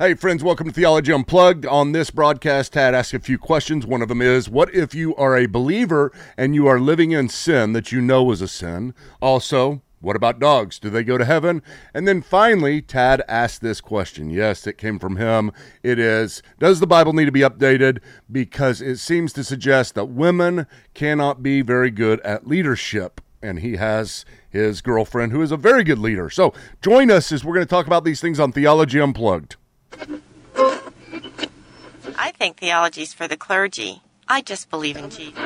Hey, friends, welcome to Theology Unplugged. On this broadcast, Tad asks a few questions. One of them is What if you are a believer and you are living in sin that you know is a sin? Also, what about dogs? Do they go to heaven? And then finally, Tad asked this question. Yes, it came from him. It is Does the Bible need to be updated? Because it seems to suggest that women cannot be very good at leadership. And he has his girlfriend who is a very good leader. So join us as we're going to talk about these things on Theology Unplugged. I think theology's for the clergy. I just believe in Jesus.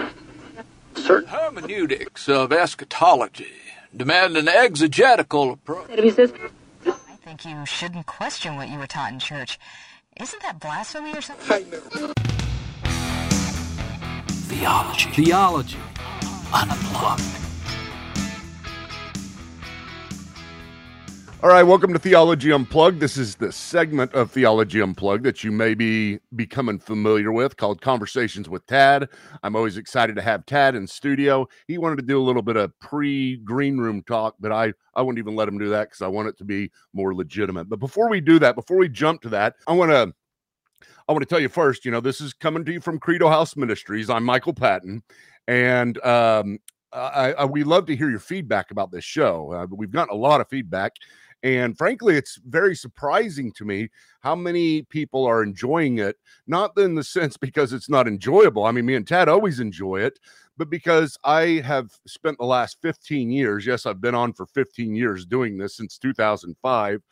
Certain hermeneutics of eschatology demand an exegetical approach. I think you shouldn't question what you were taught in church. Isn't that blasphemy or something? Theology. Theology. Unplugged. All right, welcome to Theology Unplugged. This is the segment of Theology Unplugged that you may be becoming familiar with called Conversations with Tad. I'm always excited to have Tad in studio. He wanted to do a little bit of pre green room talk, but I, I wouldn't even let him do that because I want it to be more legitimate. But before we do that, before we jump to that, I want to I want to tell you first, you know, this is coming to you from Credo House Ministries. I'm Michael Patton, and um, I, I, we love to hear your feedback about this show. Uh, we've gotten a lot of feedback, and frankly, it's very surprising to me how many people are enjoying it. Not in the sense because it's not enjoyable. I mean, me and Tad always enjoy it, but because I have spent the last 15 years, yes, I've been on for 15 years doing this since 2005,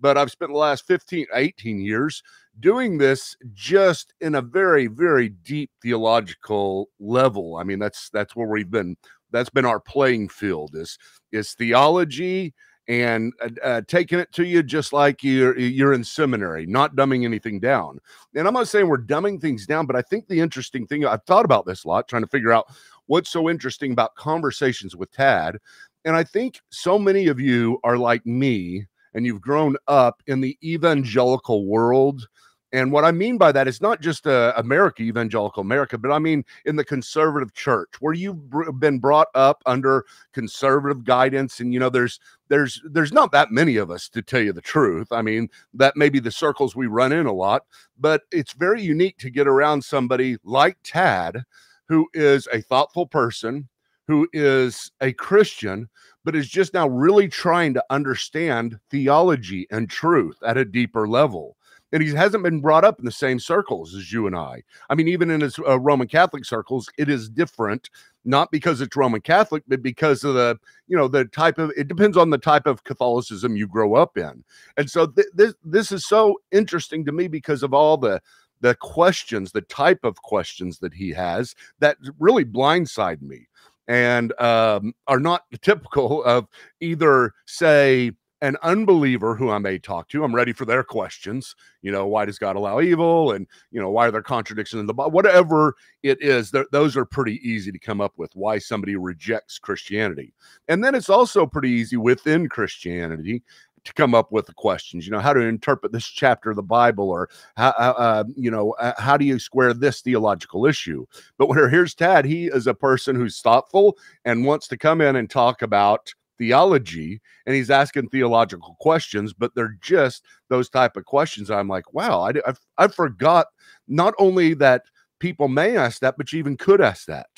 but I've spent the last 15, 18 years doing this just in a very, very deep theological level. I mean, that's that's where we've been. That's been our playing field is is theology and uh, uh, taking it to you just like you're you're in seminary, not dumbing anything down. And I'm not saying we're dumbing things down, but I think the interesting thing I've thought about this a lot, trying to figure out what's so interesting about conversations with Tad. And I think so many of you are like me, and you've grown up in the evangelical world and what I mean by that is not just uh, America, evangelical America, but I mean in the conservative church where you've been brought up under conservative guidance. And, you know, there's, there's, there's not that many of us to tell you the truth. I mean, that may be the circles we run in a lot, but it's very unique to get around somebody like Tad, who is a thoughtful person, who is a Christian, but is just now really trying to understand theology and truth at a deeper level and he hasn't been brought up in the same circles as you and I. I mean, even in his uh, Roman Catholic circles, it is different, not because it's Roman Catholic, but because of the, you know, the type of. It depends on the type of Catholicism you grow up in, and so th- this this is so interesting to me because of all the the questions, the type of questions that he has that really blindside me and um, are not typical of either say an unbeliever who I may talk to. I'm ready for their questions. You know, why does God allow evil? And, you know, why are there contradictions in the Bible? Whatever it is, those are pretty easy to come up with why somebody rejects Christianity. And then it's also pretty easy within Christianity to come up with the questions you know how to interpret this chapter of the bible or how uh, you know uh, how do you square this theological issue but when here's tad he is a person who's thoughtful and wants to come in and talk about theology and he's asking theological questions but they're just those type of questions i'm like wow I, I, I forgot not only that people may ask that but you even could ask that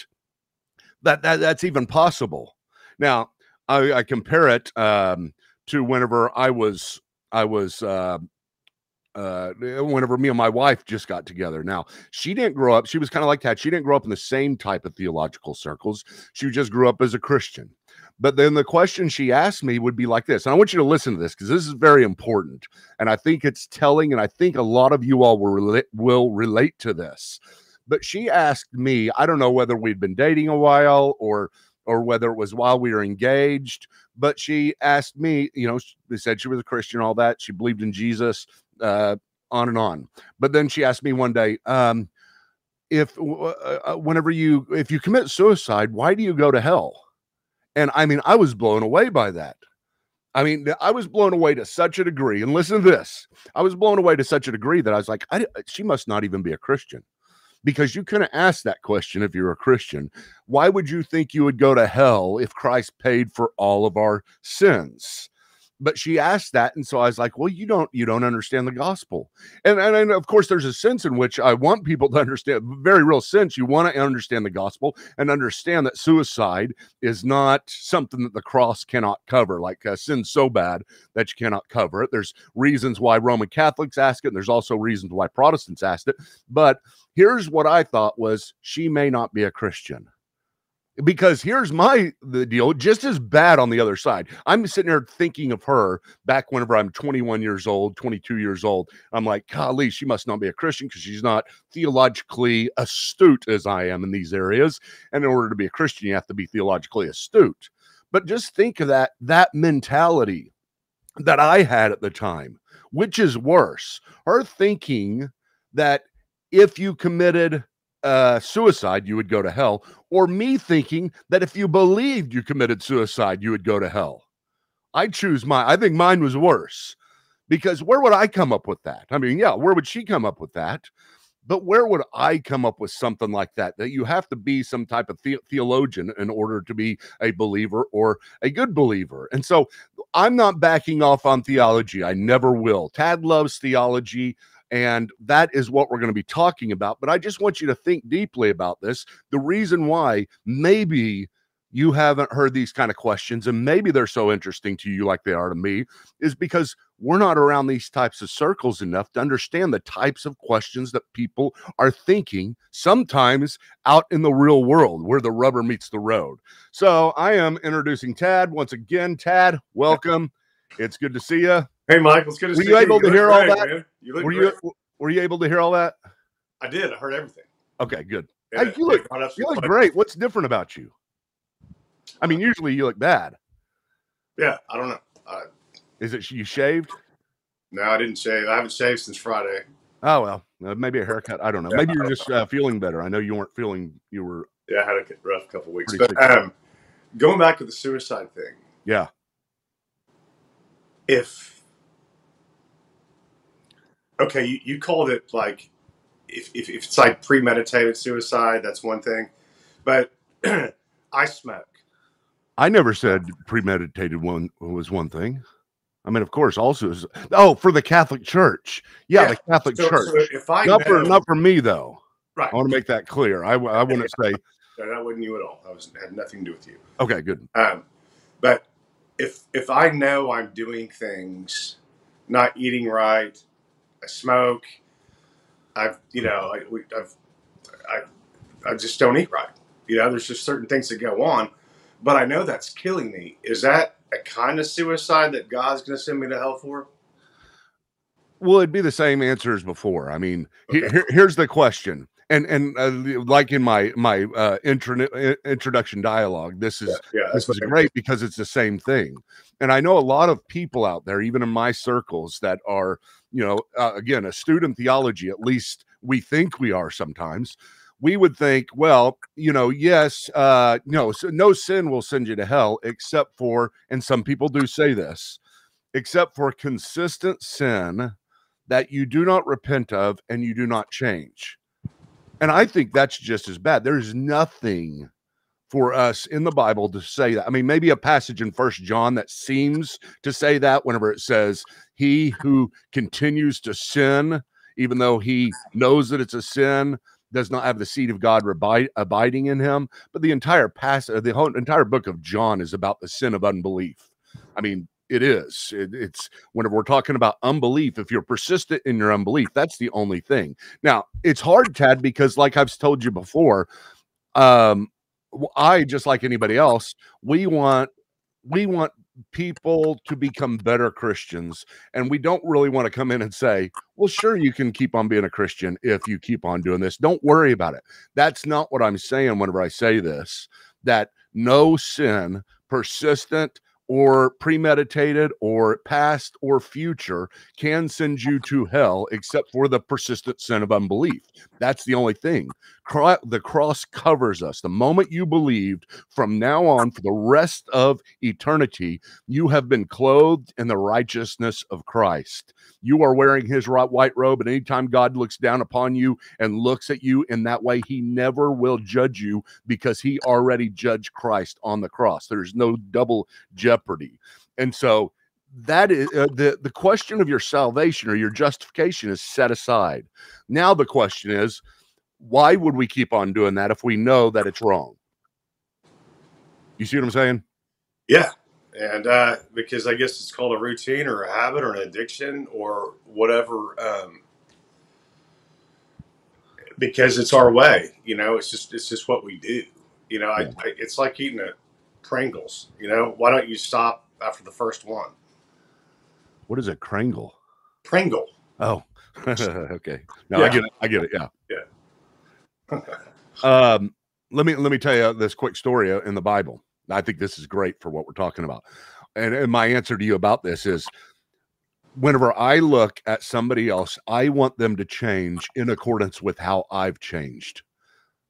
that, that that's even possible now i, I compare it um, to whenever i was i was uh, uh, whenever me and my wife just got together. Now, she didn't grow up, she was kind of like that. She didn't grow up in the same type of theological circles. She just grew up as a Christian. But then the question she asked me would be like this. And I want you to listen to this because this is very important. And I think it's telling. And I think a lot of you all will will relate to this. But she asked me, I don't know whether we'd been dating a while or or whether it was while we were engaged, but she asked me, you know, she said she was a Christian, all that. She believed in Jesus, uh, on and on. But then she asked me one day, um, if uh, uh, whenever you if you commit suicide, why do you go to hell? And I mean, I was blown away by that. I mean, I was blown away to such a degree. And listen to this I was blown away to such a degree that I was like, I, uh, she must not even be a Christian because you couldn't ask that question if you're a Christian. Why would you think you would go to hell if Christ paid for all of our sins? But she asked that and so i was like well you don't you don't understand the gospel. And, and and of course there's a sense in which i want people to understand very real sense you want to understand the gospel and understand that suicide is not something that the cross cannot cover like uh, sin so bad that you cannot cover it. There's reasons why roman catholics ask it and there's also reasons why protestants asked it but here's what i thought was she may not be a christian because here's my the deal just as bad on the other side. I'm sitting there thinking of her back whenever i'm 21 years old 22 years old. I'm like golly she must not be a christian because she's not theologically astute as i am in these areas. And in order to be a christian you have to be theologically astute. But just think of that that mentality that i had at the time which is worse her thinking that if you committed uh, suicide, you would go to hell, or me thinking that if you believed you committed suicide, you would go to hell. I choose my. I think mine was worse because where would I come up with that? I mean, yeah, where would she come up with that? But where would I come up with something like that? That you have to be some type of the- theologian in order to be a believer or a good believer. And so I'm not backing off on theology. I never will. Tad loves theology. And that is what we're going to be talking about. But I just want you to think deeply about this. The reason why maybe you haven't heard these kind of questions and maybe they're so interesting to you like they are to me is because we're not around these types of circles enough to understand the types of questions that people are thinking sometimes out in the real world where the rubber meets the road. So I am introducing Tad once again. Tad, welcome. It's good to see you. Hey, Mike, it's good to Were see you Were you able to hear all that? man. You look Were great. you were you able to hear all that? I did. I heard everything. Okay, good. Yeah, Hey, you look- brought up some You look great. What's different about you? I mean, usually you look bad. Yeah, I don't know. Uh, Is it you shaved? no, I didn't shave. I haven't shaved since Friday. Oh well, uh, maybe a haircut. I don't know. Yeah, Maybe you're just uh, feeling better. I know you weren't feeling. You were. Yeah, I had a rough couple weeks. But um, going back to the suicide thing, Yeah. If okay, you, you called it like if, if, if it's like premeditated suicide, that's one thing. But I smoke. I never said premeditated one was one thing. I mean, of course, also is oh for the Catholic Church. Yeah, Yeah, the Catholic So, Church. so if I not for not for me though. right, I want to make that clear. I I wouldn't say no, that wasn't you at all. That was had nothing to do with you. okay, good. Um, but if if I know I'm doing things, not eating right, I smoke, I've you know I, we, I've I I just don't eat right. You know, there's just certain things that go on, but I know that's killing me. Is that a kind of suicide that God's going to send me to hell for? Well, it'd be the same answer as before. I mean, he- here, here's the question, and and uh, like in my my uh, intro, uh, introduction dialogue, this is Yeah, this what is great because it's the same thing. And I know a lot of people out there, even in my circles, that are, you know, uh, again, a student theology, at least we think we are sometimes. We would think, well, you know, yes, uh, no, so no sin will send you to hell, except for, and some people do say this, except for consistent sin that you do not repent of and you do not change. And I think that's just as bad. There's nothing for us in the Bible to say that. I mean, maybe a passage in First John that seems to say that whenever it says, "He who continues to sin, even though he knows that it's a sin, does not have the seed of God abiding in him." But the entire passage, the whole entire book of John is about the sin of unbelief. I mean, it is. It- it's whenever we're talking about unbelief. If you're persistent in your unbelief, that's the only thing. Now, it's hard, Tad, because like I've told you before, um, I just like anybody else, we want we want people to become better Christians, and we don't really want to come in and say, "Well, sure, you can keep on being a Christian if you keep on doing this. Don't worry about it." That's not what I'm saying whenever I say this. That no sin, persistent or premeditated or past or future can send you to hell except for the persistent sin of unbelief. That's the only thing. The cross covers us. The moment you believed, from now on, for the rest of eternity, you have been clothed in the righteousness of Christ. You are wearing his white robe, and anytime God looks down upon you and looks at you in that way, he never will judge you because he already judged Christ on the cross. There's no double jeopardy. And so that is uh, the the question of your salvation or your justification is set aside. Now the question is, why would we keep on doing that if we know that it's wrong? You see what I'm saying? Yeah. And uh, because I guess it's called a routine or a habit or an addiction or whatever. Um, because it's our way, you know. It's just it's just what we do, you know. I, I it's like eating a Pringles, you know. Why don't you stop after the first one? What is a kringle? Pringle. Oh, okay. No, I get it. I get it. Yeah. Yeah. Um, let me let me tell you this quick story uh, in the Bible. I think this is great for what we're talking about. And, and my answer to you about this is whenever I look at somebody else, I want them to change in accordance with how I've changed.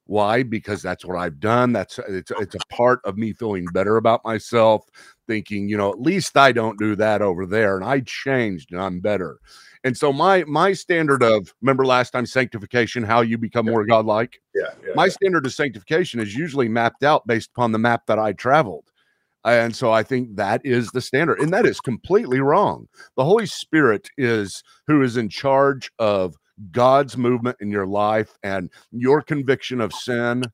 Why? Because that's what I've done. That's it's it's a part of me feeling better about myself, thinking, you know, at least I don't do that over there, and I changed and I'm better. And so my my standard of remember last time sanctification, how you become more godlike. Yeah. yeah My standard of sanctification is usually mapped out based upon the map that I traveled. And so I think that is the standard. And that is completely wrong. The Holy Spirit is who is in charge of God's movement in your life and your conviction of sin.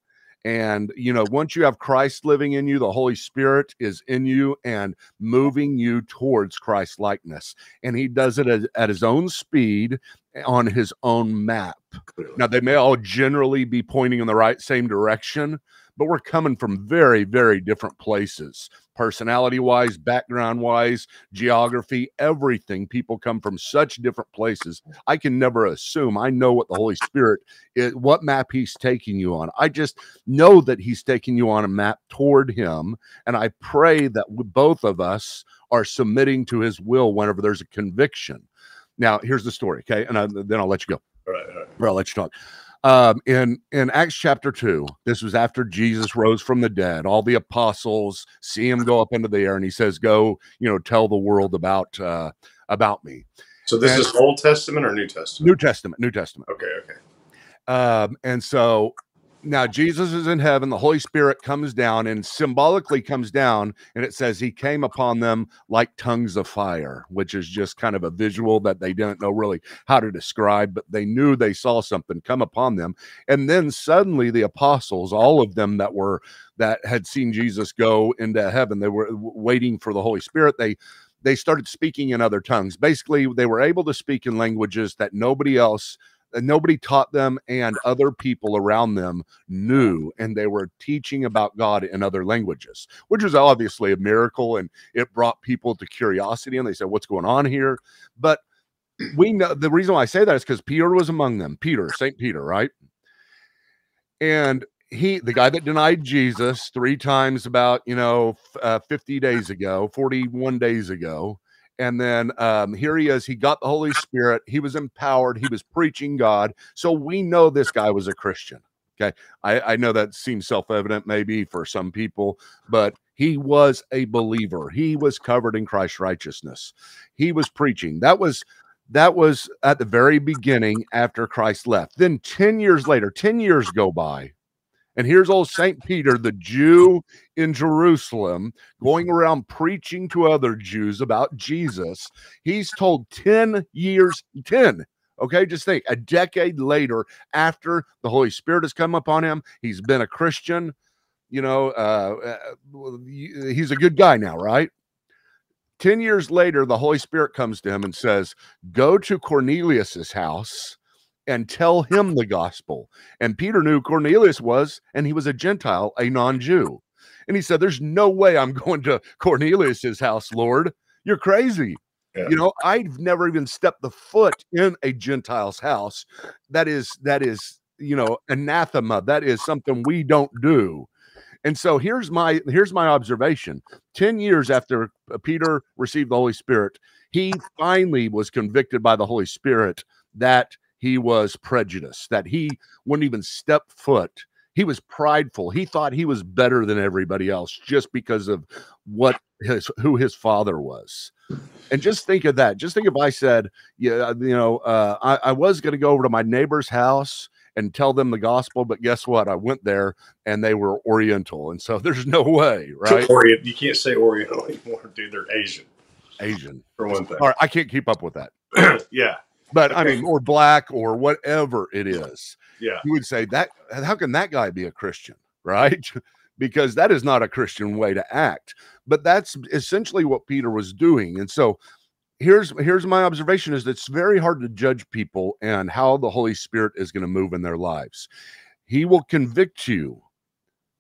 And, you know, once you have Christ living in you, the Holy Spirit is in you and moving you towards Christ likeness. And he does it at, at his own speed on his own map. clearly. Now they may all generally be pointing in the right same direction, but we're coming from very, very different places, personality wise, background wise, geography, everything. People come from such different places. I can never assume I know what the Holy Spirit is, what map He's taking you on. I just know that He's taking you on a map toward Him, and I pray that both of us are submitting to His will whenever there's a conviction. Now, here's the story, okay, and I, then I'll let you go All right, all right. or I'll let you talk. Um, in in Acts chapter two, this was after Jesus rose from the dead. All the apostles see him go up into the air, and he says, "Go, you know, tell the world about uh, about me." So this And- is Old Testament or New Testament? New Testament, New Testament. Okay, okay. Um, and so now Jesus is in heaven, the Holy Spirit comes down and symbolically comes down, and it says he came upon them like tongues of fire, which is just kind of a visual that they didn't know really how to describe, but they knew they saw something come upon them. And then suddenly the apostles, all of them that were that had seen Jesus go into heaven, they were waiting for the Holy Spirit. They they started speaking in other tongues. Basically, they were able to speak in languages that nobody else that nobody taught them and other people around them knew and they were teaching about god in other languages which was obviously a miracle and it brought people to curiosity and they said what's going on here? But we know the reason why i say that is because peter was among them peter saint peter right? And he the guy that denied jesus three times about you know uh, 50 days ago 41 days ago and then um, here he is. He got the Holy Spirit. He was empowered. He was preaching God. So we know this guy was a Christian. Okay. I, I know that seems self evident maybe for some people, but he was a believer. He was covered in Christ's righteousness. He was preaching. That was. That was at the very beginning after Christ left. Then 10 years later, 10 years go by. And here's old St. Peter, the Jew in Jerusalem, going around preaching to other Jews about Jesus. He's told 10 years, 10. Okay, just think a decade later, after the Holy Spirit has come upon him, he's been a Christian. You know, uh, uh, he's a good guy now, right? 10 years later, the Holy Spirit comes to him and says, Go to Cornelius's house and tell him the gospel. And Peter knew Cornelius was, and he was a Gentile, a non Jew. And he said, There's no way I'm going to Cornelius's house, Lord. You're crazy. Yeah. You know, I've never even stepped the foot in a Gentile's house. That is, that is, you know, anathema. That is something we don't do. And so here's my here's my observation. 10 years after uh, Peter received the Holy Spirit, he finally was convicted by the Holy Spirit that he was prejudiced, that he wouldn't even step foot. He was prideful. He thought he was better than everybody else just because of what his who his father was. And just think of that. Just think if I said, yeah, you know, uh, I, I was going to go over to my neighbor's house and tell them the gospel, but guess what? I went there and they were Oriental, and so there's no way, right? Orient, you can't say Oriental anymore, dude. They're Asian. Asian. for one thing. All right, I can't keep up with that. yeah, But I mean, or black or whatever it is. yeah, You would say that how can that guy be a Christian, right? because that is not a Christian way to act. But that's essentially what Peter was doing. And so here's here's my observation is it's very hard to judge people and how the Holy Spirit is going to move in their lives. He will convict you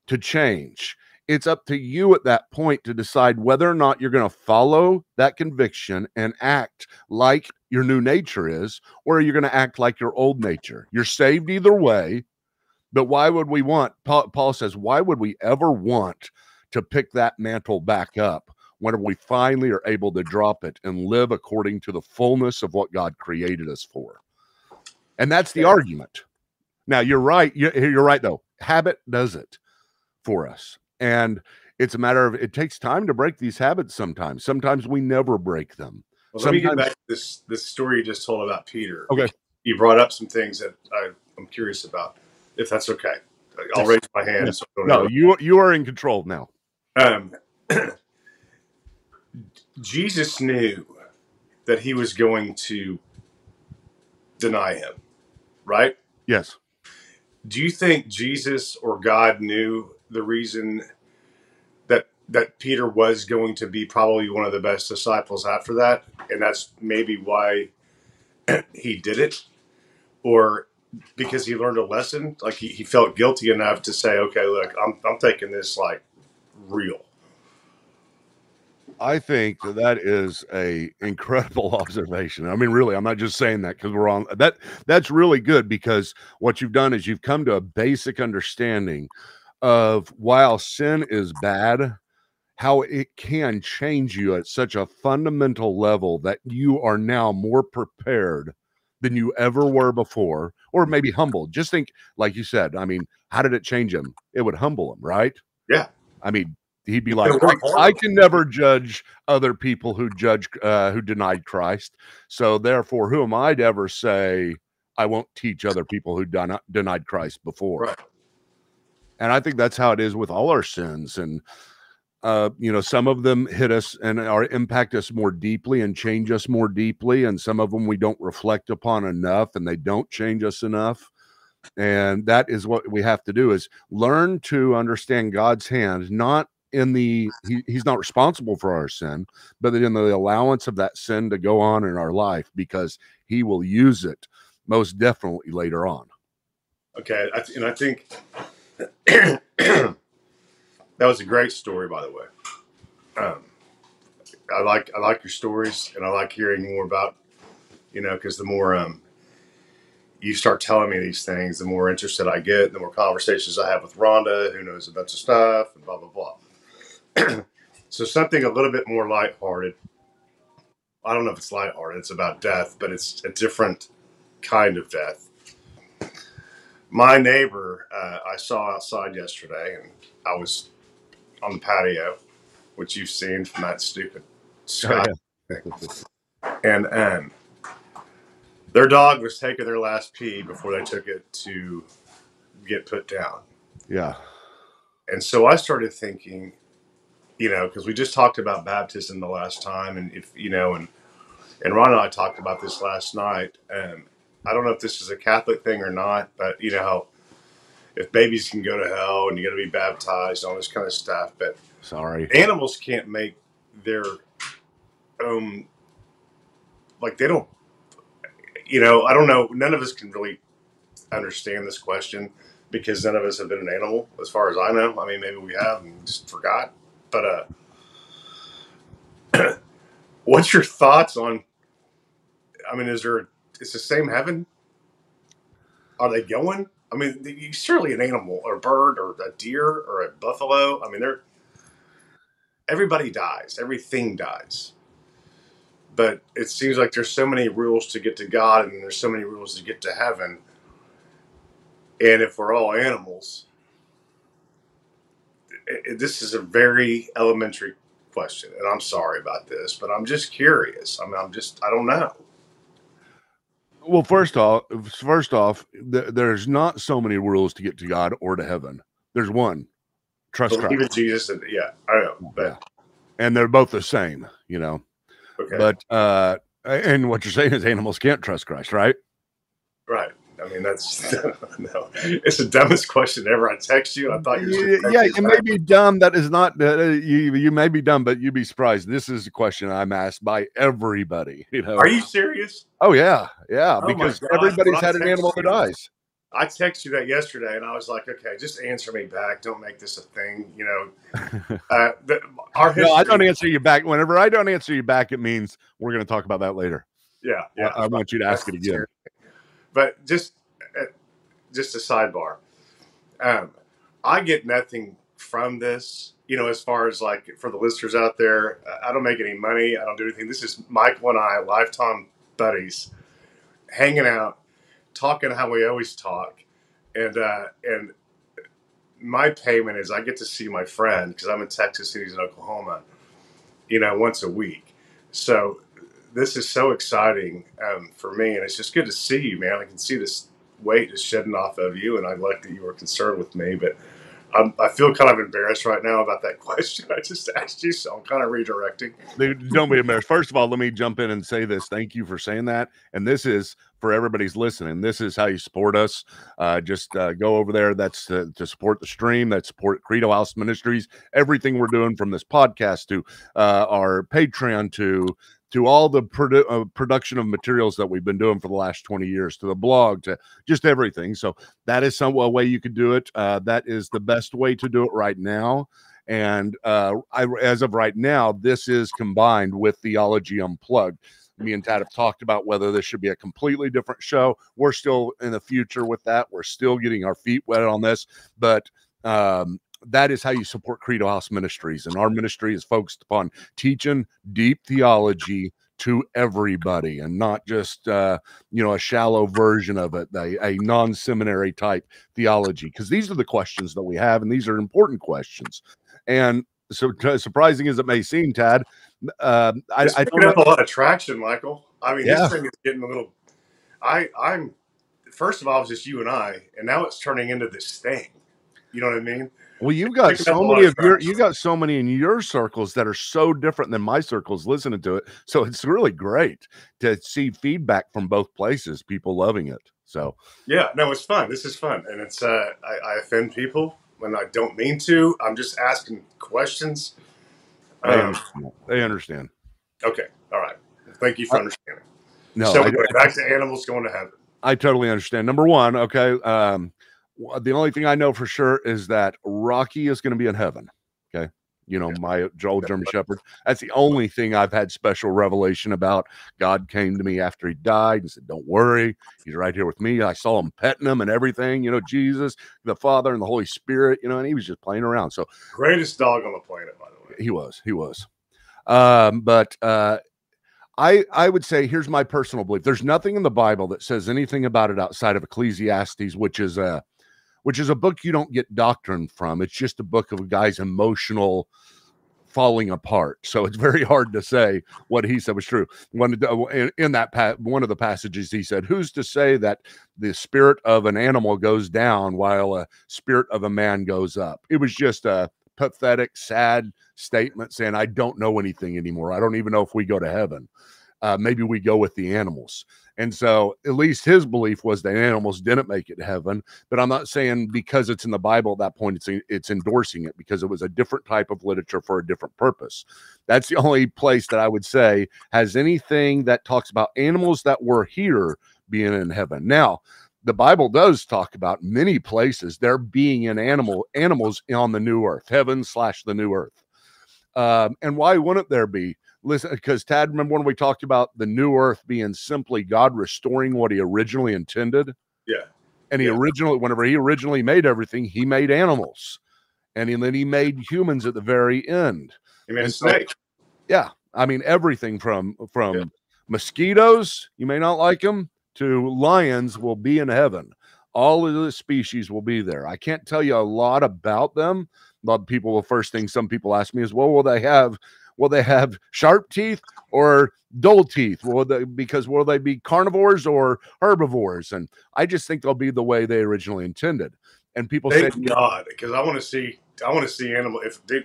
to change. It's up to you at that point to decide whether or not you're going to follow that conviction and act like your new nature is, or you're going to act like your old nature. You're saved either way. But why would we want, Paul, Paul says, why would we ever want to pick that mantle back up when we finally are able to drop it and live according to the fullness of what God created us for? And that's the Yeah. argument. Now, you're right. You're right, though. Habit does it for us. And it's a matter of it takes time to break these habits sometimes. Sometimes we never break them. Well, let me get back to this this story you just told about Peter. Okay. You brought up some things that I, I'm curious about, if that's okay. I'll raise my hand. Yeah. So No, you you are in control now. Um, Jesus knew that he was going to deny him, right? Yes. Do you think Jesus or God knew the reason that that Peter was going to be probably one of the best disciples after that, and that's maybe why he did it, or because he learned a lesson? Like he, he felt guilty enough to say, "Okay, look, I'm I'm taking this like real." I think that that is a incredible observation. I mean, really, I'm not just saying that because we're on that. That's really good because what you've done is you've come to a basic understanding of while sin is bad, how it can change you at such a fundamental level that you are now more prepared than you ever were before, or maybe humbled. Just think, like you said, I mean, how did it change him? It would humble him, right? Yeah. I mean, he'd be like, I, I can never judge other people who judge uh, who denied Christ. So therefore, who am I to ever say I won't teach other people who denied Christ before? Right. And I think that's how it is with all our sins. And uh, you know, some of them hit us and are impact us more deeply and change us more deeply, and some of them we don't reflect upon enough, and they don't change us enough. And that is what we have to do: is learn to understand God's hand, not in the he, he's not responsible for our sin, but in the allowance of that sin to go on in our life because he will use it most definitely later on. Okay, I and I think that was a great story, by the way. Um, I like I like your stories, and I like hearing more about you know because the more um, you start telling me these things, the more interested I get, the more conversations I have with Rhonda, who knows a bunch of stuff, and blah blah blah. so something a little bit more lighthearted. I don't know if it's lighthearted. It's about death, but it's a different kind of death my neighbor uh, I saw outside yesterday, and I was on the patio, which you've seen from that stupid sky. And um, their dog was taking their last pee before they took it to get put down. Yeah. And so I started thinking, you know, because we just talked about baptism the last time, and if you know, and and Ron and I talked about this last night. Um, I don't know if this is a Catholic thing or not, but you know, how if babies can go to hell and you got to be baptized, all this kind of stuff. But Sorry. animals can't make their own, like they don't. You know, I don't know. None of us can really understand this question because none of us have been an animal, as far as I know. I mean, maybe we have and just forgot. But uh, what's your thoughts on? I mean, is there is the same heaven? Are they going? I mean, you surely an animal or a bird or a deer or a buffalo. I mean, they're everybody dies. Everything dies. But it seems like there's so many rules to get to God, and there's so many rules to get to heaven. And if we're all animals, it, it- this is a very elementary question, and I'm sorry about this, but I'm just curious. I mean, I'm just I don't know. Well, first off, first off, th- there's not so many rules to get to God or to heaven. There's one. Trust Believe in Christ. Jesus, and yeah, I know, but Yeah. And they're both the same, you know. Okay. But uh, and what you're saying is animals can't trust Christ, right? right. I mean, that's no. It's the dumbest question ever. I text you. I thought you. yeah, it may be dumb. That is not uh, you. You may be dumb, but you'd be surprised. This is a question I'm asked by everybody. You know? Are you serious? Oh yeah, yeah. Oh because everybody's had an animal that dies. I texted you that yesterday, and I was like, okay, just answer me back. Don't make this a thing. You know, uh, the, our history. No, I don't answer you back. Whenever I don't answer you back, it means we're going to talk about that later. Yeah, yeah. I want you to ask it again. But just, uh, just a sidebar. Um, I get nothing from this. You know, as far as like for the listeners out there, I don't make any money. I don't do anything. This is Michael and I, lifetime buddies, hanging out, talking how we always talk, and uh, and my payment is I get to see my friend because I'm in Texas and he's in Oklahoma. You know, once a week. So this is so exciting um, for me, and it's just good to see you, man. I can see this weight is shedding off of you, and I like that you were concerned with me. But I'm, I feel kind of embarrassed right now about that question I just asked you, so I'm kind of redirecting. Dude, don't be embarrassed. First of all, let me jump in and say this. Thank you for saying that. And this is for everybody's listening. This is how you support us. Uh, just uh, go over there. That's to, to support the stream. That support Credo House Ministries. Everything we're doing from this podcast to uh, our Patreon to to all the produ- uh, production of materials that we've been doing for the last 20 years to the blog to just everything so that is some way you could do it uh, that is the best way to do it right now and uh, I, as of right now, this is combined with Theology Unplugged. Me and Tad have talked about whether this should be a completely different show. We're still in the future with that. We're still getting our feet wet on this, but um, that is how you support Credo House Ministries. And our ministry is focused upon teaching deep theology to everybody and not just uh, you know a shallow version of it a, a non-seminary type theology because these are the questions that we have and these are important questions and so t- surprising as it may seem, Tad, uh, I, I don't have a lot of traction, Michael. I mean, Yeah. this thing is getting a little. I I'm first of all, it was just you and I, and now it's turning into this thing. You know what I mean? Well, you've got so many of your you got so many in your circles that are so different than my circles listening to it. So it's really great to see feedback from both places, people loving it. So Yeah, no, it's fun. This is fun, and it's uh, I, I offend people when I don't mean to. I'm just asking questions. they, Um, understand. they understand. okay, all right. Thank you for Uh, understanding. No, so I, anyway, back to animals going to heaven. I totally understand. Number one, okay. Um, the only thing I know for sure is that Rocky is going to be in heaven. Okay. You know, my old German Shepherd. That's the only thing I've had special revelation about. God came to me after he died and said, Don't worry. He's right here with me. I saw him petting him and everything. You know, Jesus, the Father, and the Holy Spirit, you know, and he was just playing around. So Greatest dog on the planet, by the way. he was he was um but uh i i would say here's my personal belief there's nothing in the bible that says anything about it outside of ecclesiastes which is a which is a book you don't get doctrine from it's just a book of a guy's emotional falling apart so it's very hard to say what he said was true one in, in that pa- one of the passages he said who's to say that the spirit of an animal goes down while a spirit of a man goes up it was just a pathetic sad statement saying, I don't know anything anymore. I don't even know if we go to heaven. Uh, maybe we go with the animals. And so, at least his belief was that animals didn't make it to heaven. But I'm not saying because it's in the Bible at that point, it's it's endorsing it because it was a different type of literature for a different purpose. That's the only place that I would say has anything that talks about animals that were here being in heaven. Now, the Bible does talk about many places there being an animal animals on the new earth, heaven slash the new earth. Um, and why wouldn't there be? Listen, because Tad, remember when we talked about the new earth being simply God restoring what he originally intended? Yeah. And he Yeah. originally, whenever he originally made everything, he made animals. And he- then he made humans at the very end. He made a And so- snake. Yeah. I mean, everything from from Yeah. mosquitoes, you may not like them, to lions will be in heaven. All of the species will be there. I can't tell you a lot about them. A lot of people the first thing some people ask me is, well, will they have will they have sharp teeth or dull teeth? Will they because will they be carnivores or herbivores? And I just think they'll be the way they originally intended. And people say, Thank God, because I want to see. I want to see animal. If they,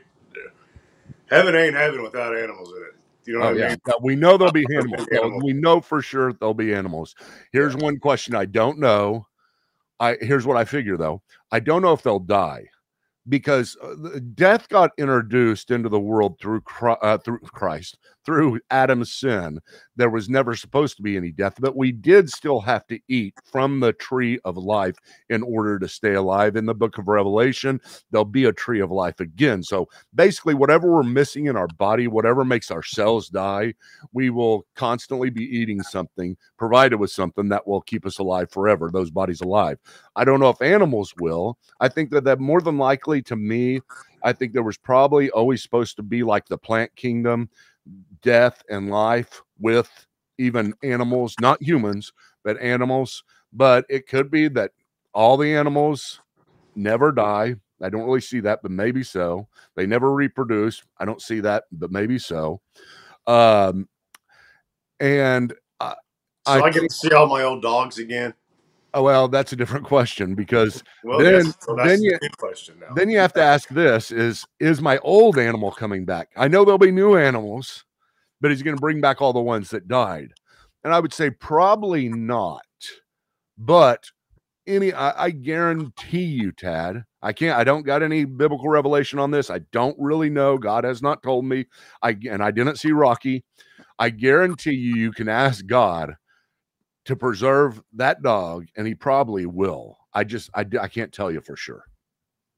heaven ain't heaven without animals in it. You know Oh what I mean? We know there'll be animals. animals. We know for sure there'll be animals. Here's one question I don't know. I here's what I figure though. I don't know if they'll die because uh, death got introduced into the world through uh, through Christ through Adam's sin. There was never supposed to be any death, but we did still have to eat from the tree of life in order to stay alive. In the book of Revelation, there'll be a tree of life again. So basically, whatever we're missing in our body, whatever makes our cells die, we will constantly be eating something provided with something that will keep us alive forever, those bodies alive. I don't know if animals will. I think that that more than likely to me, I think there was probably always supposed to be like the plant kingdom, death and life with even animals, not humans, but animals. But it could be that all the animals never die. I don't really see that, but maybe so. They never reproduce. I don't see that, but maybe so. Um, and So I I, get to see all my old dogs again. oh, well, that's a different question because Well, Then- so then you- big question now. then you have to ask this is is my old animal coming back i know there'll be new animals but he's going to bring back all the ones that died. And i would say probably not but any I, I guarantee you tad i can't i don't got any biblical revelation on this. I don't really know. God has not told me. I and i didn't see rocky. I guarantee you you can ask god to preserve that dog and he probably will. I just i, I can't tell you for sure.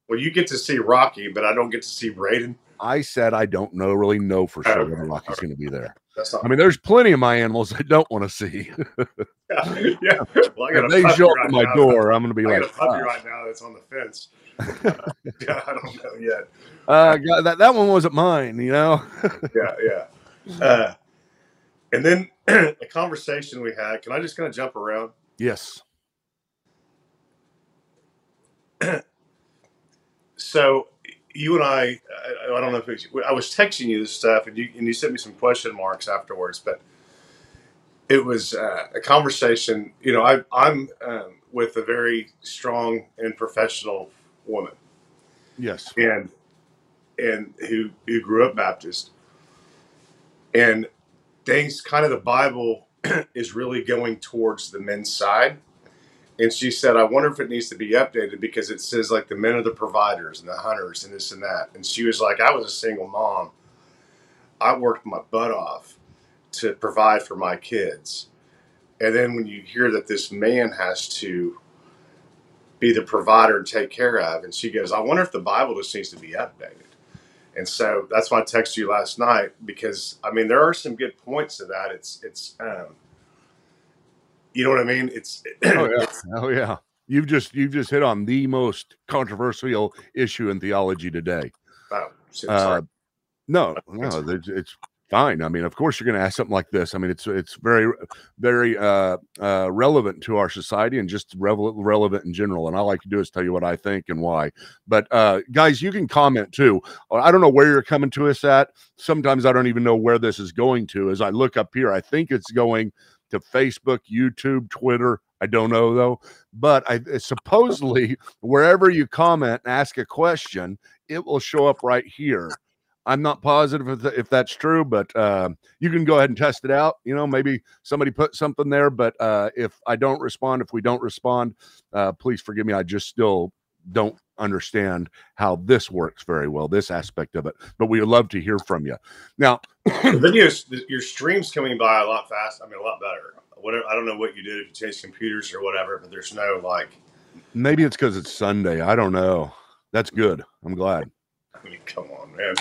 Well, you get to see Rocky, but I don't get to see Braden. I said I don't know, really know for sure when Rocky's okay. going to be there. I mean, there's plenty of my animals I don't want to see. yeah. yeah. Well, I got if a they puppy show up right at my now. door, I'm going to be I like, got a puppy "Ah." right now that's on the fence. yeah, I don't know yet. uh, God, that that one wasn't mine, you know. Yeah, yeah. Uh, and then a conversation we had. Can I just kind of jump around? yes. So you and I, I, I don't know if it was, I was texting you this stuff, and you and you sent me some question marks afterwards, but it was uh, a conversation. You know, I, I'm um, with a very strong and professional woman, Yes. and and who who grew up Baptist, and things kind of the Bible is really going towards the men's side. And she said, I wonder if it needs to be updated because it says like the men are the providers and the hunters and this and that. And she was like, I was a single mom. I worked my butt off to provide for my kids. And then when you hear that this man has to be the provider and take care of, and she goes, I wonder if the Bible just needs to be updated. And so that's why I texted you last night because I mean there are some good points to that. It's it's um, you know what I mean. It's Oh yeah. Oh yeah. You've just you've just hit on the most controversial issue in theology today. oh, shit, Uh, no, no, it's, it's fine. I mean, of course, you're going to ask something like this. I mean, it's it's very very uh, uh, relevant to our society and just revel- relevant in general. And all I can do is tell you what I think and why. But uh, guys, you can comment too. I don't know where you're coming to us at. Sometimes I don't even know where this is going to. As I look up here, I think it's going to Facebook, YouTube, Twitter. I don't know though. But I supposedly wherever you comment and ask a question, it will show up right here. I'm not positive if, if that's true, but uh, you can go ahead and test it out. You know, maybe somebody put something there, but uh, if I don't respond, if we don't respond, uh, please forgive me. I just still don't understand how this works very well, this aspect of it. But we would love to hear from you. Now, the videos, your streams coming by a lot fast. I mean, a lot better. Whatever. I don't know what you did if you changed computers or whatever, but there's no like. maybe it's because it's Sunday. I don't know. That's good. I'm glad. I mean, come on, man.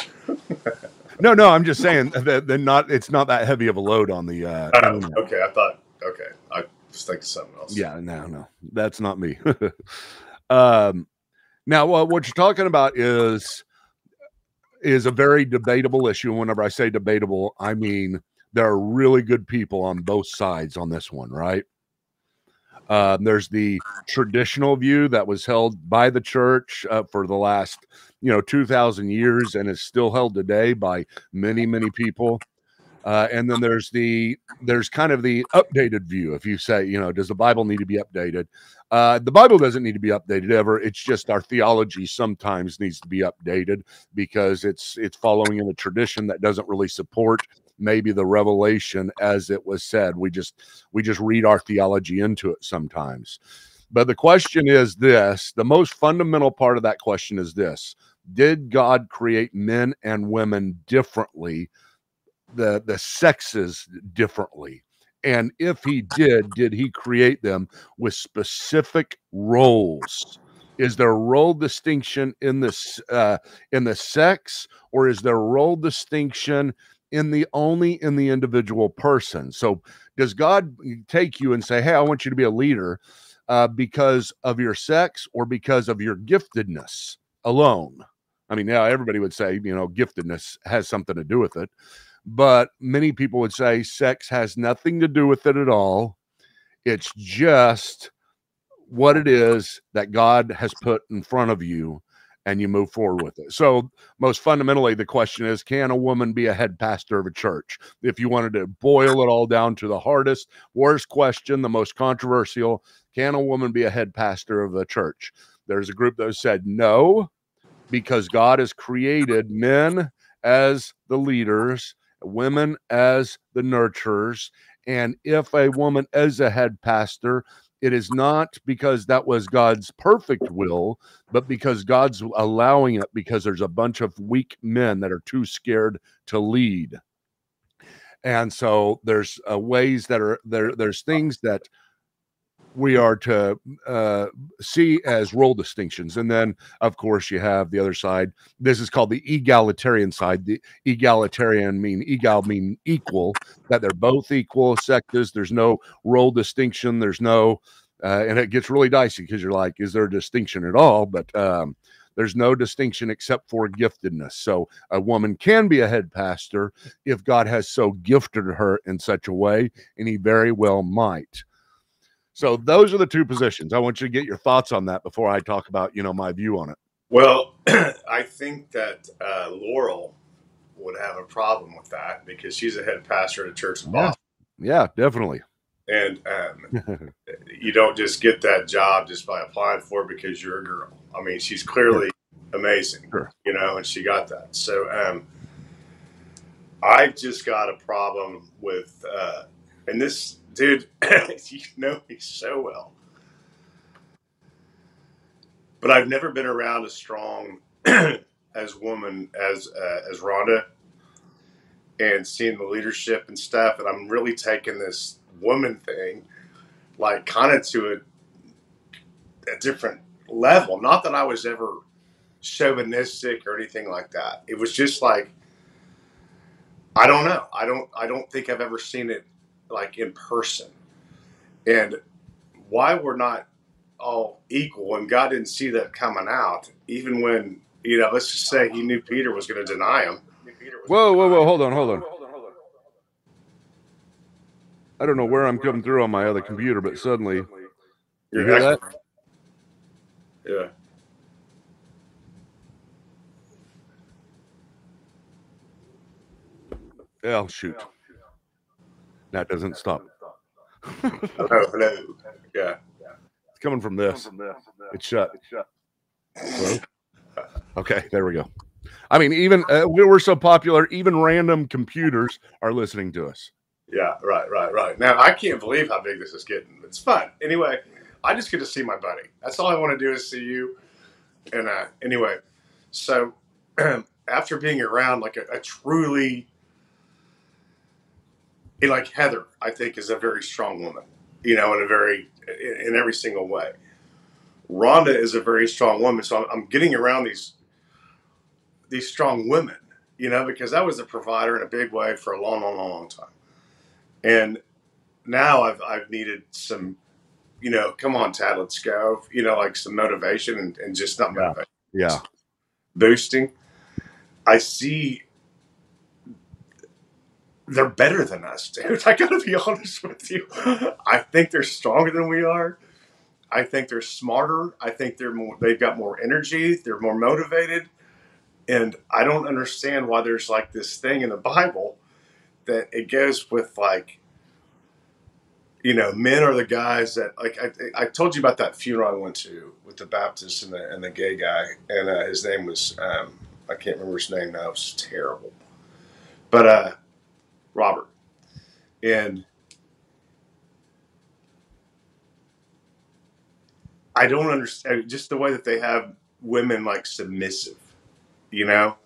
No, no, I'm just saying that they're not. It's not that heavy of a load on the. Uh, internet. okay, I thought. Okay, I was thinking something else. Yeah, no, no, that's not me. um, now, well, what you're talking about is is a very debatable issue. And whenever I say debatable, I mean there are really good people on both sides on this one, right? Uh, there's the traditional view that was held by the church uh, for the last, you know, two thousand years, and is still held today by many, many people. Uh, and then there's the there's kind of the updated view. If you say, you know, does the Bible need to be updated? Uh, the Bible doesn't need to be updated ever. It's just our theology sometimes needs to be updated because it's it's following in a tradition that doesn't really support maybe the revelation as it was said. We just we just read our theology into it sometimes. But the question is this, the most fundamental part of that question is this. Did God create men and women differently? The the sexes differently? And if he did, did he create them with specific roles? Is there role distinction in this uh, in the sex, or is there role distinction in the only in the individual person? So, does God take you and say, "Hey, I want you to be a leader uh, because of your sex or because of your giftedness alone?" I mean, now everybody would say, you know, giftedness has something to do with it but many people would say sex has nothing to do with it at all. It's just what it is that God has put in front of you and you move forward with it. So, most fundamentally, the question is can a woman be a head pastor of a church? If you wanted to boil it all down to the hardest, worst question, the most controversial, can a woman be a head pastor of a church? There's a group that said no, because God has created men as the leaders women as the nurturers. And if a woman is a head pastor, it is not because that was God's perfect will, but because God's allowing it because there's a bunch of weak men that are too scared to lead. And so there's uh, ways that are there, there's things that we are to uh, see as role distinctions. And then, of course, you have the other side. This is called the egalitarian side. The egalitarian mean egal mean equal, that they're both equal sexes. There's no role distinction. There's no, uh, and it gets really dicey because you're like, is there a distinction at all? But um, there's no distinction except for giftedness. So a woman can be a head pastor if God has so gifted her in such a way, and he very well might. So those are the two positions. I want you to get your thoughts on that before I talk about, you know, my view on it. Well, I think that uh, Laurel would have a problem with that because she's a head pastor at a church in Boston. Yeah, yeah definitely. And um, you don't just get that job just by applying for it because you're a girl. I mean, she's clearly sure. amazing, sure. you know, and she got that. So um, I've just got a problem with, uh, and this dude, you know me so well. But I've never been around as strong as woman as uh, as Rhonda, and seeing the leadership and stuff. And I'm really taking this woman thing, like kind of to a, a different level. Not that I was ever chauvinistic or anything like that. It was just like I don't know. I don't. I don't think I've ever seen it like in person. And why we're not all equal and God didn't see that coming out, even when, you know, let's just say he knew Peter was going to deny him. Whoa, whoa, whoa, hold on, hold on. I don't know where I'm coming through on my other computer, but suddenly you hear that? Yeah. Yeah, shoot. That doesn't stop. hello, hello. Yeah. It's coming from this. It's shut. Hello? Okay, there we go. I mean, even uh, we were so popular, even random computers are listening to us. Yeah, right, right, right. Now I can't believe how big this is getting. It's fun. Anyway, I just get to see my buddy. That's all I want to do is see you. And uh, anyway, so after being around like a, a truly like Heather, I think is a very strong woman, you know, in a very in, in every single way. Rhonda is a very strong woman, so I'm, I'm getting around these these strong women, you know, because I was a provider in a big way for a long, long, long, long time, and now I've I've needed some, you know, come on, Tad, let's go, you know, like some motivation and, and just not motivation, yeah, boosting. I see they're better than us, dude. I gotta be honest with you. I think they're stronger than we are. I think they're smarter. I think they're more. They've got more energy. They're more motivated. And I don't understand why there's like this thing in the Bible that it goes with like, you know, men are the guys that like. I, I told you about that funeral I went to with the Baptist and the and the gay guy, and uh, his name was um, I can't remember his name now. It was terrible, but uh Robert, and I don't understand just the way that they have women like submissive. You know,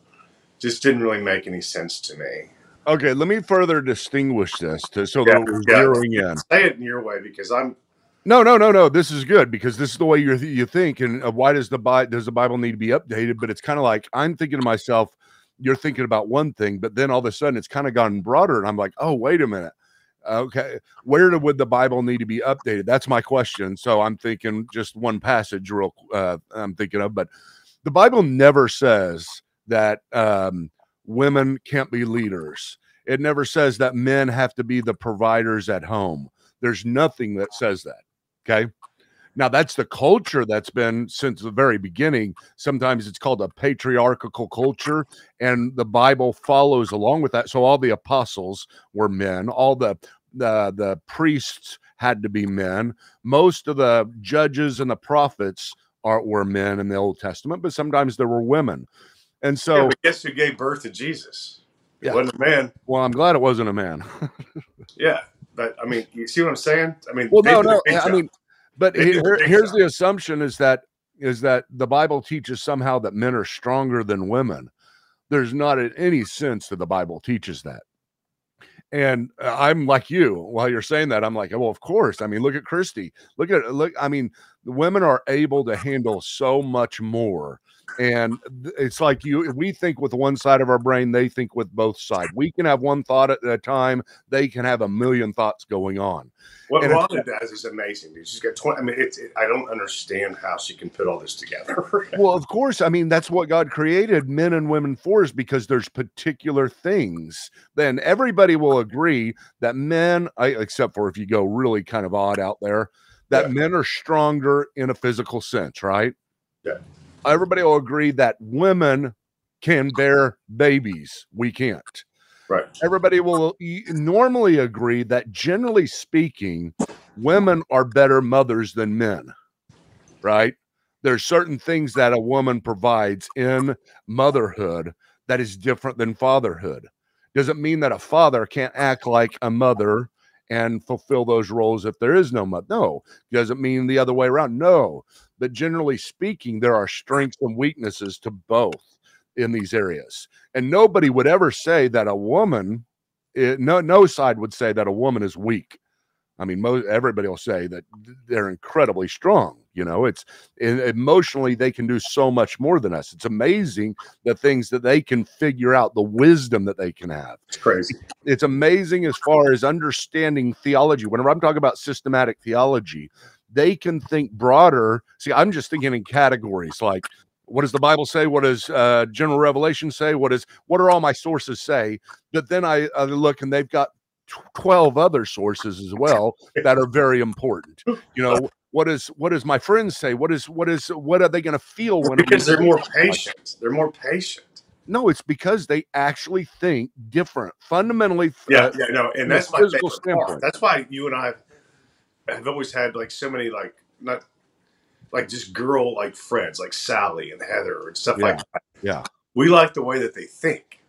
just didn't really make any sense to me. Okay, let me further distinguish this to, so Yeah, that we're yeah. zeroing in. Say it in your way because I'm No, no, no, no. This is good because this is the way you you think. And uh, why does the Bible does the Bible need to be updated? But it's kind of like I'm thinking to myself, you're thinking about one thing, but then all of a sudden it's kind of gotten broader, and I'm like, oh, wait a minute. Okay, where would the Bible need to be updated? That's my question. So I'm thinking just one passage, real. Uh, I'm thinking of, but the Bible never says that um, women can't be leaders. It never says that men have to be the providers at home. There's nothing that says that. Okay. Now that's the culture that's been since the very beginning. Sometimes it's called a patriarchal culture, and the Bible follows along with that. So all the apostles were men, all the the the priests had to be men. Most of the judges and the prophets are were men in the Old Testament, but sometimes there were women. And so, yeah, but guess who gave birth to Jesus? It Yeah. wasn't a man. well, I'm glad it wasn't a man. Yeah, but I mean, you see what I'm saying? I mean, Well, no, no. I mean, but They he- did a here- here's the assumption: is that is that the Bible teaches somehow that men are stronger than women. There's not in any sense that the Bible teaches that. And uh, I'm like you. While you're saying that, I'm like, well, of course. I mean, look at Christy. Look at look. I mean, the women are able to handle so much more. And it's like you. We think with one side of our brain. They think with both sides. We can have one thought at a time. They can have a million thoughts going on. what and Rhonda does is amazing. Dude. She's got 20. I mean, it's. It, I don't understand how she can put all this together. well of course i mean that's what god created men and women for is because there's particular things then everybody will agree that men I, except for if you go really kind of odd out there that Yeah. men are stronger in a physical sense right Yeah. everybody will agree that women can bear babies we can't right. everybody will normally agree that generally speaking women are better mothers than men right there's certain things that a woman provides in motherhood that is different than fatherhood doesn't mean that a father can't act like a mother and fulfill those roles if there is no no doesn't mean the other way around no. But generally speaking there are strengths and weaknesses to both in these areas. And nobody would ever say that a woman eh, no no side would say that a woman is weak i mean most everybody will say that they're incredibly strong you know it's emotionally they can do so much more than us it's amazing the things that they can figure out the wisdom that they can have It's crazy. it's amazing as far as understanding theology. Whenever I'm talking about systematic theology, they can think broader. See, I'm just thinking in categories like what does the Bible say? What does uh, general revelation say? What is what are all my sources say? But then I, I look and they've got 12 other sources as well that are very important. You know, what is what does my friends say? What is what is what are they going to feel when because they're more like patient. They're more patient. No, it's because they actually think different, fundamentally. Yeah, uh, yeah, no, and that's my physical favorite part. standpoint. That's why you and I have always had like so many like not like just girl like friends like Sally and Heather and stuff like that. yeah. We like the way that they think.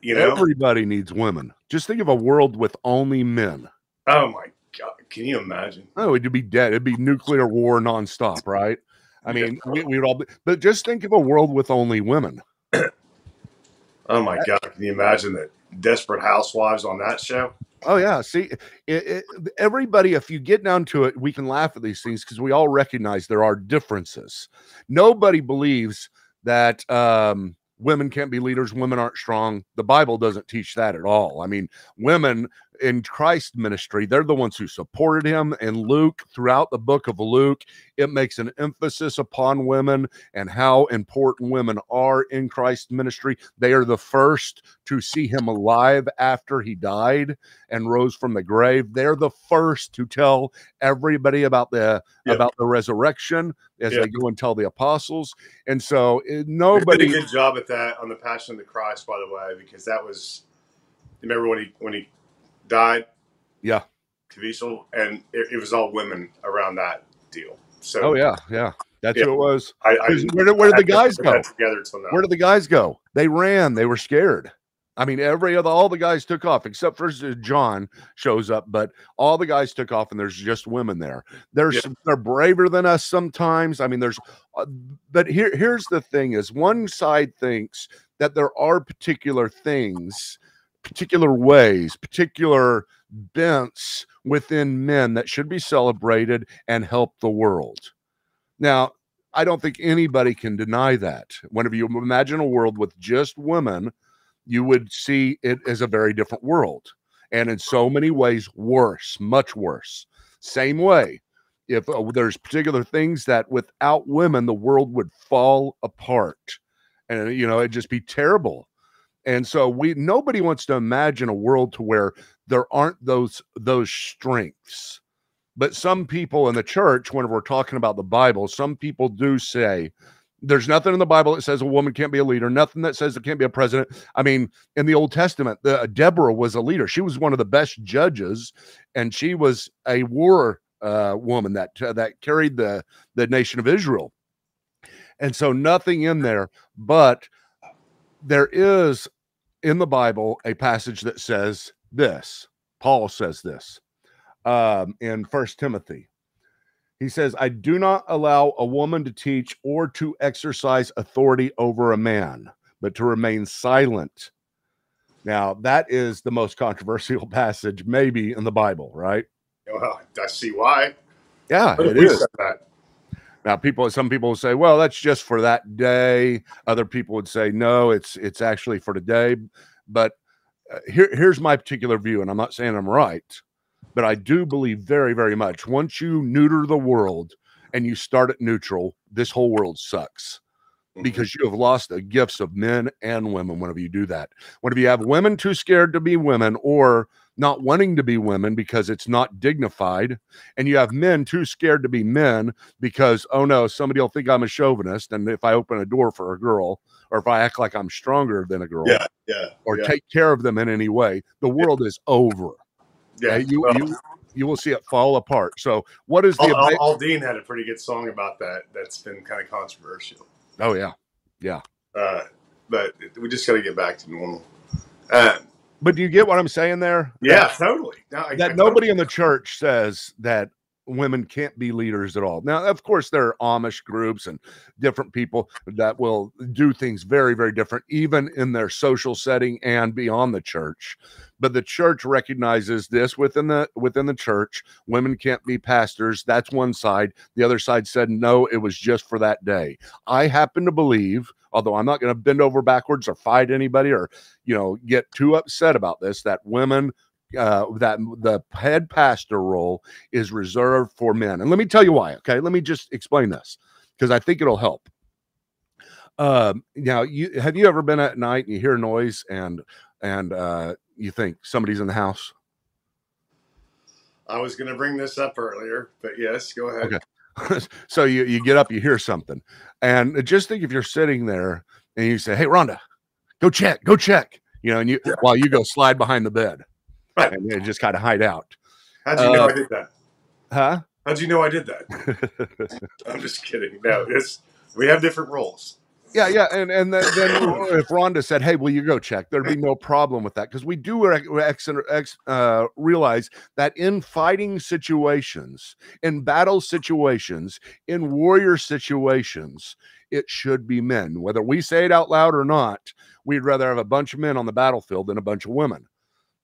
You know? Everybody needs women. Just think of a world with only men. oh my god, can you imagine? Oh, it'd be dead. It'd be nuclear war nonstop, right? I Yeah. mean, we, we would all be, but just think of a world with only women. Oh my god, can you imagine that? desperate housewives on that show? Oh yeah, see, it, it, everybody. If you get down to it, we can laugh at these things because we all recognize there are differences. Nobody believes that um, women can't be leaders. Women aren't strong. The Bible doesn't teach that at all. I mean, women in Christ's ministry, they're the ones who supported him. And Luke, throughout the book of Luke, it makes an emphasis upon women and how important women are in Christ's ministry. They are the first to see him alive after he died and rose from the grave. They're the first to tell everybody about the Yep. about the resurrection as Yep. they go and tell the apostles. And so it, They did a good job at that on the Passion of the Christ, by the way, because that was remember when he when he died, Yeah. Caviezel, and it, it was all women around that deal. So Oh yeah, yeah. That's Yeah. who it was. I, I Where did, where did I the had to guys go? together till now. Where did the guys go? They ran. They were scared. I mean, every other all the guys took off except for John shows up, but all the guys took off, and there's just women there. There's Yeah. they're braver than us sometimes. I mean, there's, uh, but here here's the thing: is one side thinks that there are particular things, particular ways, particular bents within men that should be celebrated and help the world. Now, I don't think anybody can deny that. Whenever you imagine a world with just women, you would see it as a very different world. And in so many ways, worse, much worse. Same way, if uh, there's particular things that without women, the world would fall apart. And, you know, it'd just be terrible. And so we nobody wants to imagine a world to where there aren't those those strengths. But some people in the church, when we're talking about the Bible, some people do say there's nothing in the Bible that says a woman can't be a leader, nothing that says it can't be a president. I mean, in the Old Testament, the, Deborah was a leader. She was one of the best judges, and she was a war uh, woman that uh, that carried the the nation of Israel. And so nothing in there, but there is in the Bible a passage that says this. Paul says this um, in First Timothy. He says, I do not allow a woman to teach or to exercise authority over a man, but to remain silent. Now, that is the most controversial passage, maybe in the Bible, right? Well, I see why. Yeah, we is. that? Now, people, some people will say, "Well, that's just for that day." Other people would say, "No, it's it's actually for today." But uh, here, here's my particular view, and I'm not saying I'm right, but I do believe very, very much. Once you neuter the world and you start at neutral, this whole world sucks Mhm. because you have lost the gifts of men and women whenever you do that. Whenever you have women too scared to be women or not wanting to be women because it's not dignified, and you have men too scared to be men because, oh no, somebody will think I'm a chauvinist. And if I open a door for a girl, or if I act like I'm stronger than a girl, Yeah, yeah. or yeah, take care of them in any way, the world is over. yeah. You, Well, you, you will see it fall apart. So, what is the. Al- Aldean had a pretty good song about that. That's been kind of controversial. oh, yeah, yeah. Uh, but we just got to get back to normal. Uh, But do you get what I'm saying there? yeah, totally. No, I- I that totally- nobody in the church says that women can't be leaders at all. Now, of course, there are Amish groups and different people that will do things very, very different, even in their social setting and beyond the church. But the church recognizes this within the within the church. Women can't be pastors. That's one side. The other side said no, it was just for that day. I happen to believe, although I'm not going to bend over backwards or fight anybody or you know get too upset about this, that women uh, that the head pastor role is reserved for men. And let me tell you why. Okay, let me just explain this because I think it'll help. Um, now, you have you ever been at night and you hear noise and and uh, you think somebody's in the house? I was going to bring this up earlier, but yes, go ahead. Okay. so you you get up, you hear something, and just think if you're sitting there and you say, "Hey, Rhonda, go check, go check," you know, and you while you go slide behind the bed Right. and you just kind of hide out, How'd you know Uh, I did that? huh? How'd you know I did that? I'm just kidding. No, it's we have different roles. Yeah, yeah, and and then, then if Rhonda said, "Hey, will you go check?" There'd be no problem with that because we do ex- ex- uh, realize that in fighting situations, in battle situations, in warrior situations, it should be men. Whether we say it out loud or not, we'd rather have a bunch of men on the battlefield than a bunch of women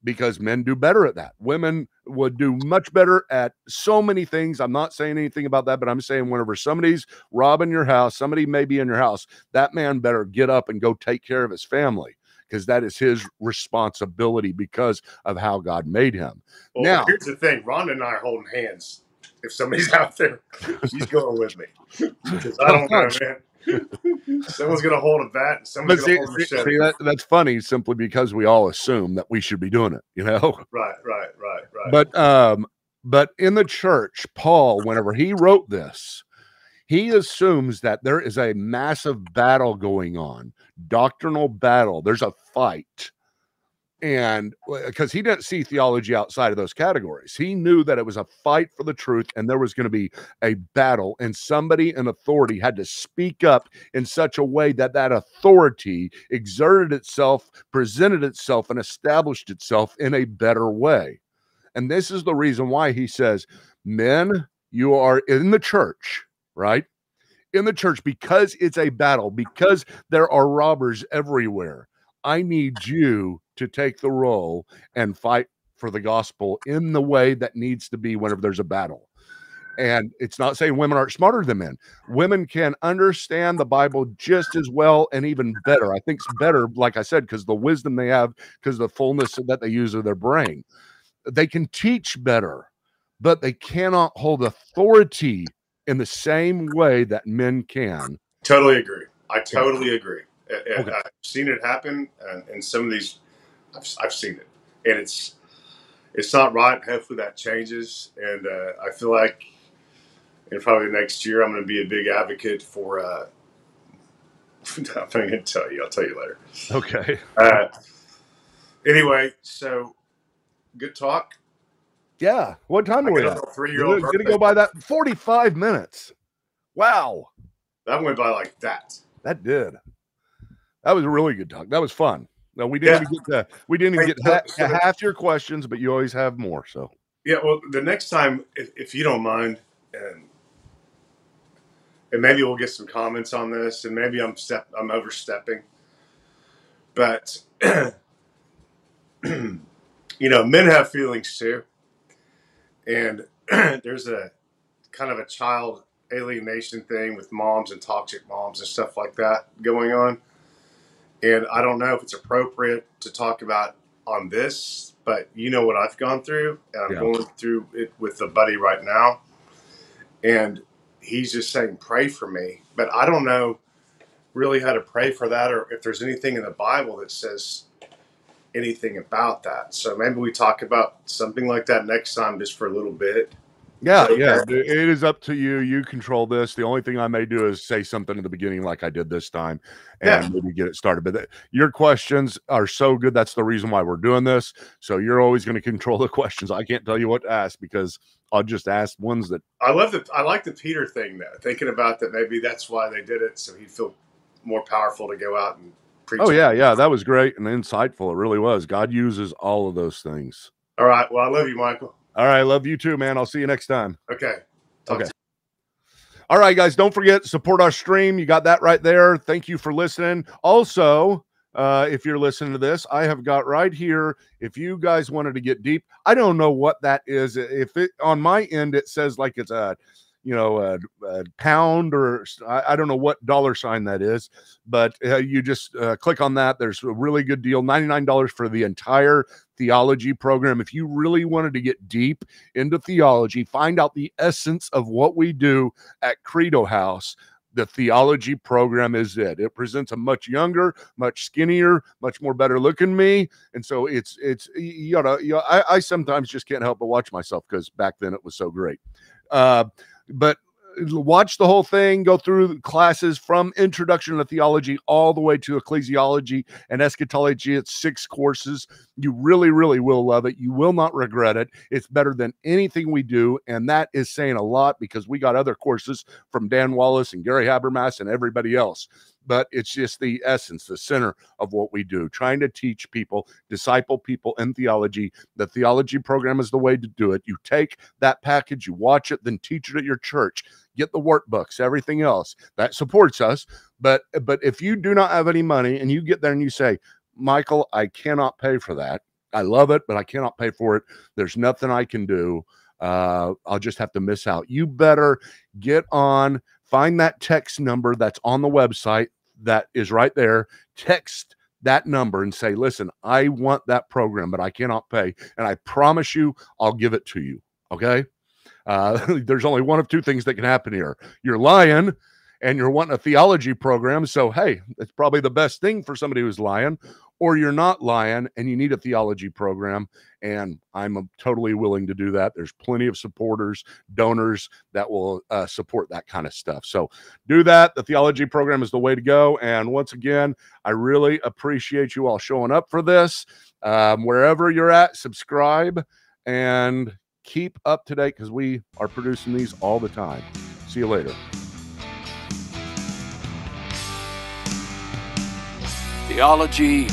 because men do better at that. Women would do much better at so many things. I'm not saying anything about that, but I'm saying whenever somebody's robbing your house, somebody may be in your house, that man better get up and go take care of his family because that is his responsibility because of how God made him. Well, Now- here's the thing: Rhonda and I are holding hands. If somebody's out there, she's going with me I don't know, man. Someone's gonna hold a bat, someone's see, gonna hold a machete. see, that, that's funny simply because we all assume that we should be doing it, you know? Right, right, right, right. but um but in the church paul whenever he wrote this he assumes that there is a massive battle going on doctrinal battle there's a fight and because he didn't see theology outside of those categories. He knew that it was a fight for the truth and there was going to be a battle and somebody in authority had to speak up in such a way that that authority exerted itself presented itself and established itself in a better way. And this is the reason why he says men you are in the church right? In the church because it's a battle because there are robbers everywhere I need you to take the role and fight for the gospel in the way that needs to be whenever there's a battle. And it's not saying women aren't smarter than men. Women can understand the Bible just as well and even better. I think it's better, like I said, because the wisdom they have, because the fullness that they use of their brain. They can teach better, but they cannot hold authority in the same way that men can. Totally agree. I totally agree. Okay. I've seen it happen, and, and some of these, I've, I've, seen it, and it's it's not right. Hopefully that changes, and uh, I feel like in probably next year I'm going to be a big advocate for. Uh, I'm not going to tell you. I'll tell you later. Okay. Uh, anyway, so good talk. Yeah. What time are we at? Three year old. Going to go by that 45 minutes. Wow. That went by like that. That did. That was a really good talk. That was fun. No, we didn't yeah. get to, we didn't even get ha- half your questions, but you always have more. So yeah, well, the next time, if, if you don't mind, and and maybe we'll get some comments on this, and maybe I'm step I'm overstepping, but you know, men have feelings too, and there's a kind of a child alienation thing with moms and toxic moms and stuff like that going on and I don't know if it's appropriate to talk about on this, but you know what I've gone through, and I'm yeah. going through it with a buddy right now. And he's just saying, pray for me. But I don't know really how to pray for that or if there's anything in the Bible that says anything about that. So maybe we talk about something like that next time just for a little bit. Yeah, yeah. It is up to you. You control this. The only thing I may do is say something in the beginning, like I did this time, and yeah. maybe get it started. But th- your questions are so good. That's the reason why we're doing this. So you're always going to control the questions. I can't tell you what to ask because I'll just ask ones that I love. The I like the Peter thing though. Thinking about that, maybe that's why they did it, so he'd feel more powerful to go out and preach. Oh yeah, yeah. That was great and insightful. It really was. God uses all of those things. All right. Well, I love you, Michael. All right. Love you too, man. I'll see you next time. Okay. Talk okay. All right, guys. Don't forget support our stream. You got that right there. Thank you for listening. Also, uh, if you're listening to this, I have got right here. If you guys wanted to get deep, I don't know what that is. If it on my end, it says like it's a you know, a, a pound or I, I, don't know what dollar sign that is, but uh, you just uh, click on that. There's a really good deal $99 for the entire theology program. If you really wanted to get deep into theology, find out the essence of what we do at Credo House the theology program is it. It presents a much younger, much skinnier, much more better looking me, and so it's it's you know, you know I, I sometimes just can't help but watch myself because back then it was so great. Uh, but uh, watch the whole thing, go through classes from introduction to theology all the way to ecclesiology and eschatology. It's six courses. You really, really will love it. You will not regret it. It's better than anything we do. And that is saying a lot because we got other courses from Dan Wallace and Gary Habermas and everybody else but it's just the essence, the center of what we do, trying to teach people, disciple people in theology. The theology program is the way to do it. You take that package, you watch it, then teach it at your church. Get the workbooks, everything else that supports us. But but if you do not have any money and you get there and you say, Michael, I cannot pay for that. I love it, but I cannot pay for it. There's nothing I can do. Uh, I'll just have to miss out. You better get on find that text number that's on the website that is right there. Text that number and say, listen, I want that program, but I cannot pay. And I promise you, I'll give it to you. Okay. Uh, there's only one of two things that can happen here. You're lying and you're wanting a theology program. So, hey, it's probably the best thing for somebody who's lying, or you're not lying and you need a theology program. And I'm totally willing to do that. There's plenty of supporters, donors that will uh, support that kind of stuff. So, do that. The theology program is the way to go. And once again, I really appreciate you all showing up for this. Um, wherever you're at, subscribe and keep up to date because we are producing these all the time. See you later. Theology